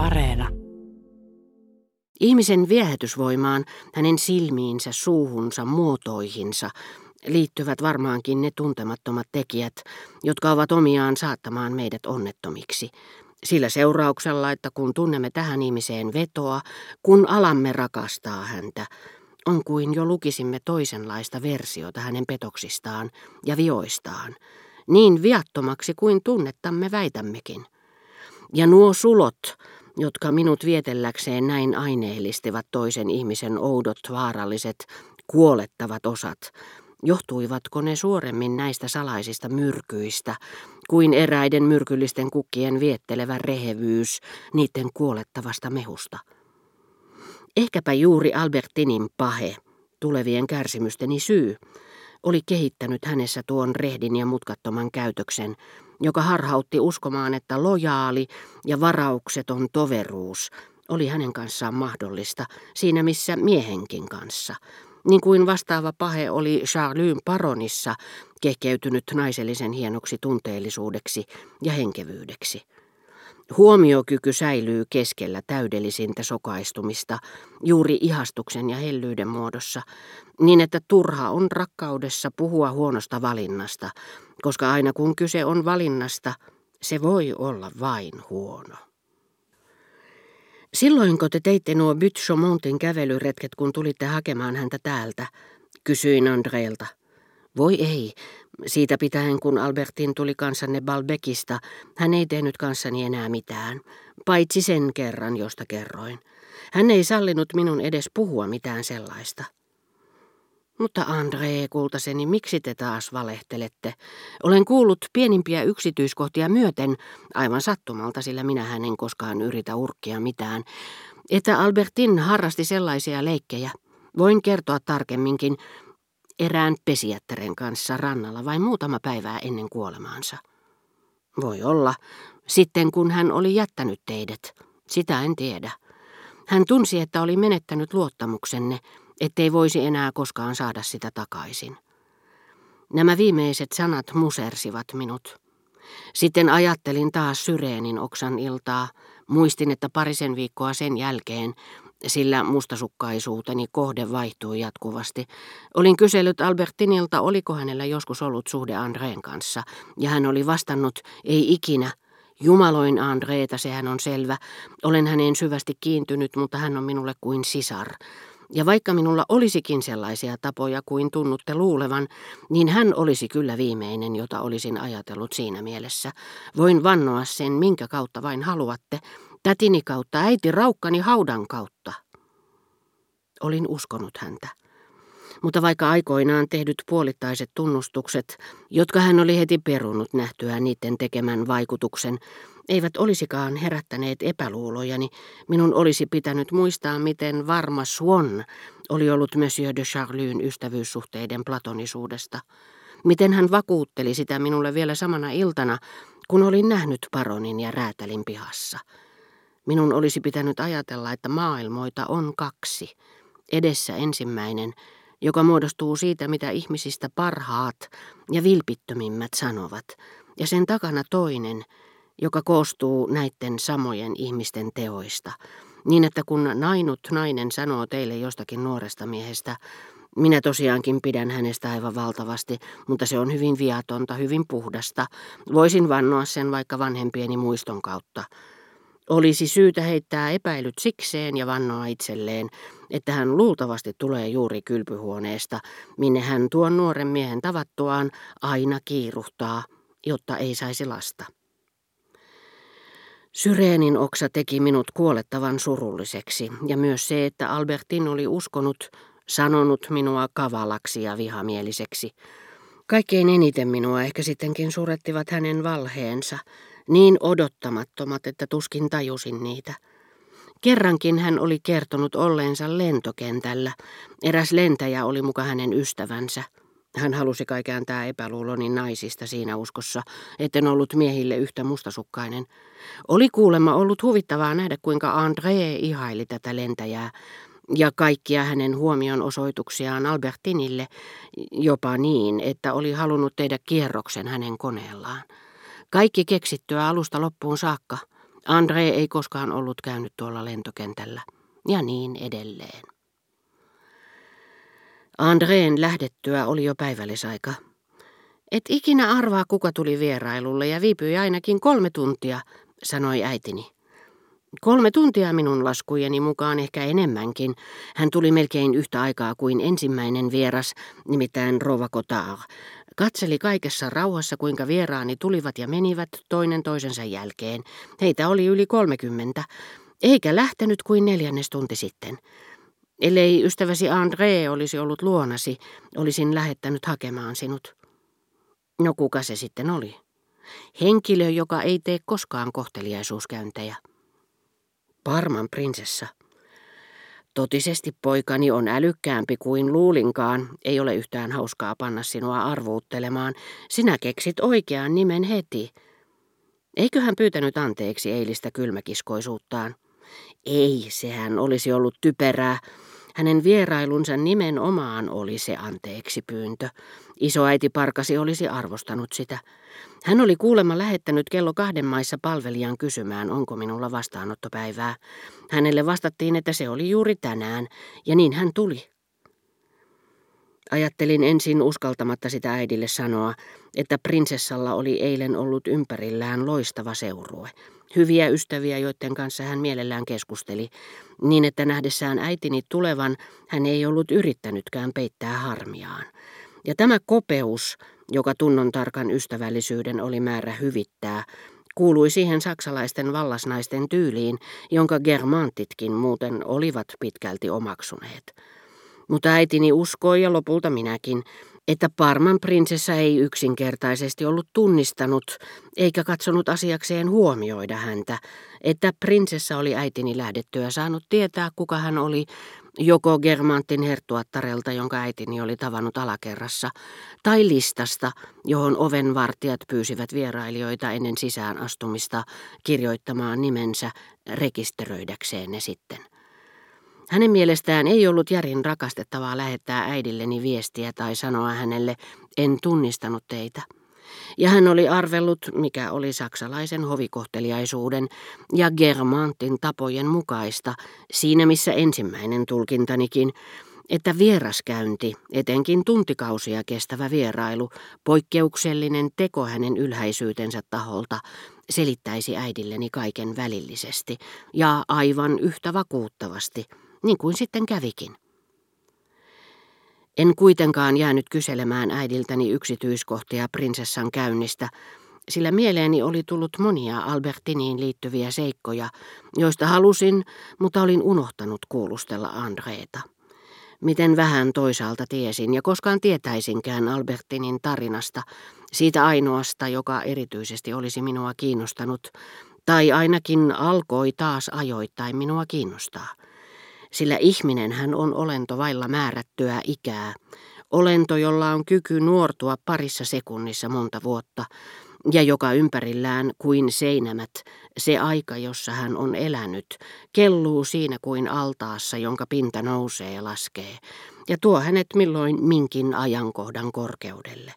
Areena. Ihmisen viehätysvoimaan, hänen silmiinsä, suuhunsa, muotoihinsa liittyvät varmaankin ne tuntemattomat tekijät, jotka ovat omiaan saattamaan meidät onnettomiksi. Sillä seurauksella, että kun tunnemme tähän ihmiseen vetoa, kun alamme rakastaa häntä, on kuin jo lukisimme toisenlaista versiota hänen petoksistaan ja vioistaan, niin viattomaksi kuin tunnettamme väitämmekin. Ja nuo sulot, jotka minut vietelläkseen näin aineellistivat toisen ihmisen oudot, vaaralliset, kuolettavat osat, johtuivatko ne suoremmin näistä salaisista myrkyistä, kuin eräiden myrkyllisten kukkien viettelevä rehevyys niiden kuolettavasta mehusta. Ehkäpä juuri Albertinin pahe, tulevien kärsimysteni syy, oli kehittänyt hänessä tuon rehdin ja mutkattoman käytöksen, joka harhautti uskomaan, että lojaali ja varaukseton toveruus oli hänen kanssaan mahdollista, siinä missä miehenkin kanssa, niin kuin vastaava pahe oli Charlyn paronissa kehkeytynyt naisellisen hienoksi tunteellisuudeksi ja henkevyydeksi. Huomiokyky säilyy keskellä täydellisintä sokaistumista, juuri ihastuksen ja hellyyden muodossa, niin että turha on rakkaudessa puhua huonosta valinnasta, koska aina kun kyse on valinnasta, se voi olla vain huono. Silloinko te teitte nuo Bytchomontin kävelyretket, kun tulitte hakemaan häntä täältä? Kysyin Andreelta. Voi ei, siitä pitäen kun Albertin tuli kanssanne Balbekista, hän ei tehnyt kanssani enää mitään, paitsi sen kerran, josta kerroin. Hän ei sallinut minun edes puhua mitään sellaista. Mutta André, kultaseni, miksi te taas valehtelette? Olen kuullut pienimpiä yksityiskohtia myöten, aivan sattumalta, sillä minä hänen koskaan yritä urkkia mitään, että Albertin harrasti sellaisia leikkejä. Voin kertoa tarkemminkin erään pesijättären kanssa rannalla vain muutama päivää ennen kuolemaansa. Voi olla, sitten kun hän oli jättänyt teidät. Sitä en tiedä. Hän tunsi, että oli menettänyt luottamuksenne ettei voisi enää koskaan saada sitä takaisin. Nämä viimeiset sanat musersivat minut. Sitten ajattelin taas Syreenin oksan iltaa, muistin, että parisen viikkoa sen jälkeen, sillä mustasukkaisuuteni kohde vaihtui jatkuvasti. Olin kysellyt Albertinilta, oliko hänellä joskus ollut suhde Andreen kanssa, ja hän oli vastannut, ei ikinä. Jumaloin Andreeta, sehän on selvä. Olen häneen syvästi kiintynyt, mutta hän on minulle kuin sisar. Ja vaikka minulla olisikin sellaisia tapoja kuin tunnutte luulevan, niin hän olisi kyllä viimeinen, jota olisin ajatellut siinä mielessä. Voin vannoa sen, minkä kautta vain haluatte, tätini kautta, äiti raukkani haudan kautta. Olin uskonut häntä. Mutta vaikka aikoinaan tehdyt puolittaiset tunnustukset, jotka hän oli heti perunut nähtyä niiden tekemän vaikutuksen, eivät olisikaan herättäneet epäluulojani, minun olisi pitänyt muistaa, miten varma Swan oli ollut Monsieur de Charlyn ystävyyssuhteiden platonisuudesta. Miten hän vakuutteli sitä minulle vielä samana iltana, kun olin nähnyt paronin ja räätälin pihassa. Minun olisi pitänyt ajatella, että maailmoita on kaksi. Edessä ensimmäinen, joka muodostuu siitä, mitä ihmisistä parhaat ja vilpittömimmät sanovat, ja sen takana toinen, joka koostuu näiden samojen ihmisten teoista, niin että kun nainut nainen sanoo teille jostakin nuoresta miehestä, minä tosiaankin pidän hänestä aivan valtavasti, mutta se on hyvin viatonta, hyvin puhdasta. Voisin vannoa sen vaikka vanhempieni muiston kautta. Olisi syytä heittää epäilyt sikseen ja vannoa itselleen, että hän luultavasti tulee juuri kylpyhuoneesta, minne hän tuon nuoren miehen tavattuaan aina kiiruhtaa, jotta ei saisi lasta. Syreenin oksa teki minut kuolettavan surulliseksi, ja myös se, että Albertin oli uskonut, sanonut minua kavalaksi ja vihamieliseksi. Kaikkein eniten minua ehkä sittenkin surettivat hänen valheensa, niin odottamattomat, että tuskin tajusin niitä. Kerrankin hän oli kertonut olleensa lentokentällä. Eräs lentäjä oli muka hänen ystävänsä. Hän halusi kai kääntää epäluuloni naisista siinä uskossa, etten ollut miehille yhtä mustasukkainen. Oli kuulemma ollut huvittavaa nähdä, kuinka André ihaili tätä lentäjää ja kaikkia hänen huomion osoituksiaan Albertinille, jopa niin, että oli halunnut tehdä kierroksen hänen koneellaan. Kaikki keksittyä alusta loppuun saakka. Andre ei koskaan ollut käynyt tuolla lentokentällä. Ja niin edelleen. Andreen lähdettyä oli jo päivällisaika. Et ikinä arvaa, kuka tuli vierailulle ja viipyi ainakin kolme tuntia, sanoi äitini. Kolme tuntia minun laskujeni mukaan ehkä enemmänkin. Hän tuli melkein yhtä aikaa kuin ensimmäinen vieras, nimittäin Rova Cotard. Katseli kaikessa rauhassa, kuinka vieraani tulivat ja menivät toinen toisensa jälkeen. Heitä oli yli kolmekymmentä, eikä lähtenyt kuin neljännes tunti sitten. Ellei ystäväsi André olisi ollut luonasi, olisin lähettänyt hakemaan sinut. No kuka se sitten oli? Henkilö, joka ei tee koskaan kohteliaisuuskäyntejä. Parman prinsessa. Totisesti poikani on älykkäämpi kuin luulinkaan. Ei ole yhtään hauskaa panna sinua arvuuttelemaan. Sinä keksit oikean nimen heti. Eikö hän pyytänyt anteeksi eilistä kylmäkiskoisuuttaan? Ei, sehän olisi ollut typerää. Hänen vierailunsa nimenomaan oli se anteeksi pyyntö. Isoäiti Parkasi olisi arvostanut sitä. Hän oli kuulemma lähettänyt kello kahden maissa palvelijan kysymään, onko minulla vastaanottopäivää. Hänelle vastattiin, että se oli juuri tänään, ja niin hän tuli. Ajattelin ensin uskaltamatta sitä äidille sanoa, että prinsessalla oli eilen ollut ympärillään loistava seurue. Hyviä ystäviä, joiden kanssa hän mielellään keskusteli, niin että nähdessään äitini tulevan hän ei ollut yrittänytkään peittää harmiaan. Ja tämä kopeus, joka tunnon tarkan ystävällisyyden oli määrä hyvittää, kuului siihen saksalaisten vallasnaisten tyyliin, jonka germantitkin muuten olivat pitkälti omaksuneet. Mutta äitini uskoi ja lopulta minäkin, että Parman prinsessa ei yksinkertaisesti ollut tunnistanut eikä katsonut asiakseen huomioida häntä, että prinsessa oli äitini lähdettyä saanut tietää, kuka hän oli, joko Germantin herttuattarelta, jonka äitini oli tavannut alakerrassa, tai listasta, johon ovenvartijat pyysivät vierailijoita ennen sisään astumista kirjoittamaan nimensä rekisteröidäkseen ne sitten. Hänen mielestään ei ollut järin rakastettavaa lähettää äidilleni viestiä tai sanoa hänelle, en tunnistanut teitä. Ja hän oli arvellut, mikä oli saksalaisen hovikohteliaisuuden ja Germantin tapojen mukaista, siinä missä ensimmäinen tulkintanikin, että vieraskäynti, etenkin tuntikausia kestävä vierailu, poikkeuksellinen teko hänen ylhäisyytensä taholta, selittäisi äidilleni kaiken välillisesti ja aivan yhtä vakuuttavasti – niin kuin sitten kävikin. En kuitenkaan jäänyt kyselemään äidiltäni yksityiskohtia prinsessan käynnistä, sillä mieleeni oli tullut monia Albertiniin liittyviä seikkoja, joista halusin, mutta olin unohtanut kuulustella Andreeta. Miten vähän toisaalta tiesin ja koskaan tietäisinkään Albertinin tarinasta, siitä ainoasta, joka erityisesti olisi minua kiinnostanut, tai ainakin alkoi taas ajoittain minua kiinnostaa sillä ihminen hän on olento vailla määrättyä ikää, olento, jolla on kyky nuortua parissa sekunnissa monta vuotta, ja joka ympärillään kuin seinämät, se aika, jossa hän on elänyt, kelluu siinä kuin altaassa, jonka pinta nousee ja laskee, ja tuo hänet milloin minkin ajankohdan korkeudelle.